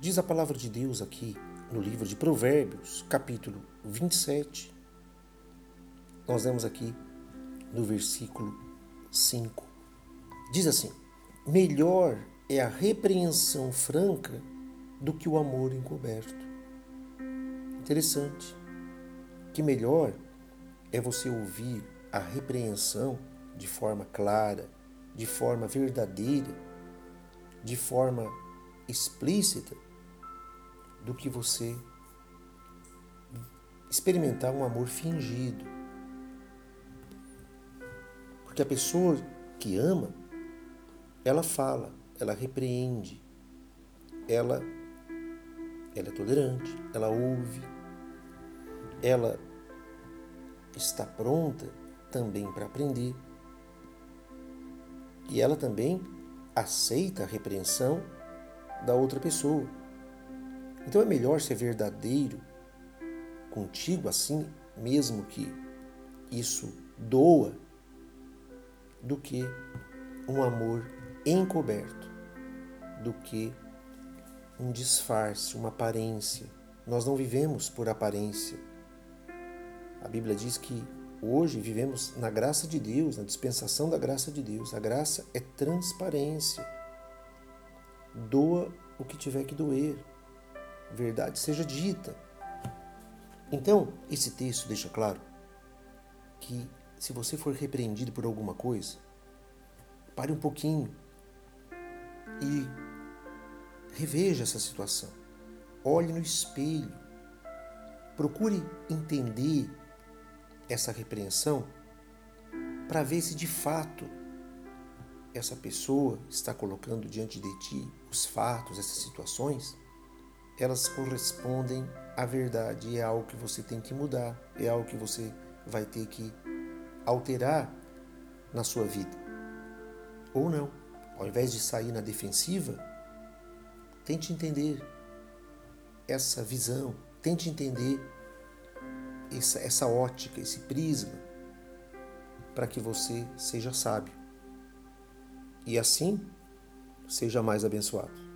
Diz a palavra de Deus aqui no livro de Provérbios, capítulo 27. Nós vemos aqui no versículo 5. Diz assim: Melhor é a repreensão franca do que o amor encoberto. Interessante. Que melhor é você ouvir a repreensão de forma clara, de forma verdadeira, de forma explícita, do que você experimentar um amor fingido. Porque a pessoa que ama, ela fala, ela repreende, ela, ela é tolerante, ela ouve, ela está pronta também para aprender. E ela também aceita a repreensão da outra pessoa. Então é melhor ser verdadeiro contigo assim, mesmo que isso doa, do que um amor encoberto, do que um disfarce, uma aparência. Nós não vivemos por aparência. A Bíblia diz que hoje vivemos na graça de Deus, na dispensação da graça de Deus. A graça é transparência. Doa o que tiver que doer. Verdade seja dita. Então, esse texto deixa claro que se você for repreendido por alguma coisa, pare um pouquinho e reveja essa situação. Olhe no espelho. Procure entender essa repreensão para ver se de fato essa pessoa está colocando diante de ti os fatos, essas situações, elas correspondem à verdade e é algo que você tem que mudar, é algo que você vai ter que alterar na sua vida. Ou não. Ao invés de sair na defensiva, tente entender essa visão, tente entender essa, essa ótica, esse prisma, para que você seja sábio e assim seja mais abençoado.